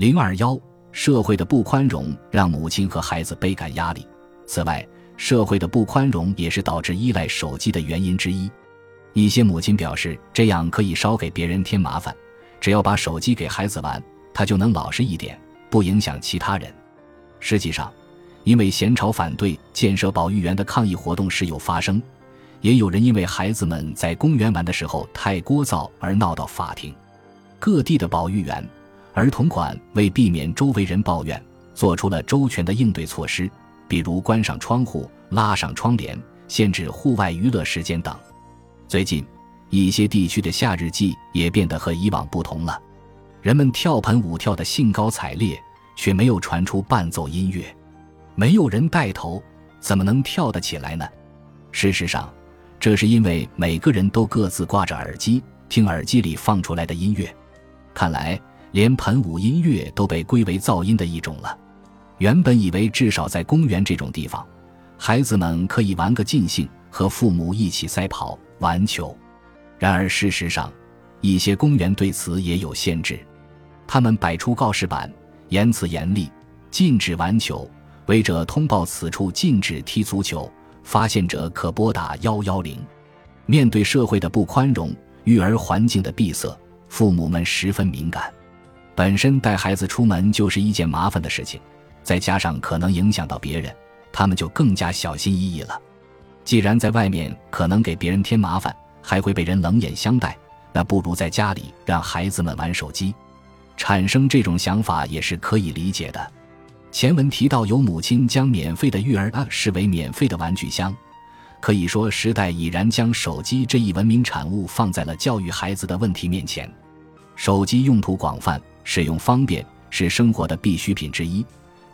零二幺，社会的不宽容让母亲和孩子倍感压力。此外，社会的不宽容也是导致依赖手机的原因之一。一些母亲表示，这样可以少给别人添麻烦，只要把手机给孩子玩，他就能老实一点，不影响其他人。实际上，因为咸潮反对建设保育园的抗议活动时有发生，也有人因为孩子们在公园玩的时候太聒噪而闹到法庭。各地的保育园。儿童馆为避免周围人抱怨，做出了周全的应对措施，比如关上窗户、拉上窗帘、限制户外娱乐时间等。最近，一些地区的夏日祭也变得和以往不同了，人们跳盆舞跳得兴高采烈，却没有传出伴奏音乐，没有人带头，怎么能跳得起来呢？事实上，这是因为每个人都各自挂着耳机，听耳机里放出来的音乐。看来。连盆舞音乐都被归为噪音的一种了。原本以为至少在公园这种地方，孩子们可以玩个尽兴，和父母一起赛跑、玩球。然而事实上，一些公园对此也有限制。他们摆出告示板，言辞严厉，禁止玩球，违者通报此处禁止踢足球，发现者可拨打幺幺零。面对社会的不宽容、育儿环境的闭塞，父母们十分敏感。本身带孩子出门就是一件麻烦的事情，再加上可能影响到别人，他们就更加小心翼翼了。既然在外面可能给别人添麻烦，还会被人冷眼相待，那不如在家里让孩子们玩手机。产生这种想法也是可以理解的。前文提到，有母亲将免费的育儿啊视为免费的玩具箱，可以说时代已然将手机这一文明产物放在了教育孩子的问题面前。手机用途广泛。使用方便是生活的必需品之一，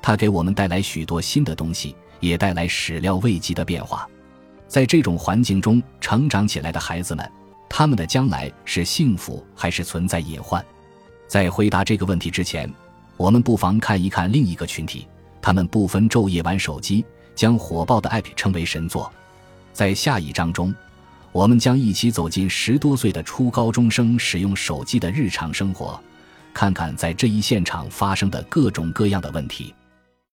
它给我们带来许多新的东西，也带来始料未及的变化。在这种环境中成长起来的孩子们，他们的将来是幸福还是存在隐患？在回答这个问题之前，我们不妨看一看另一个群体，他们不分昼夜玩手机，将火爆的 app 称为神作。在下一章中，我们将一起走进十多岁的初高中生使用手机的日常生活。看看在这一现场发生的各种各样的问题。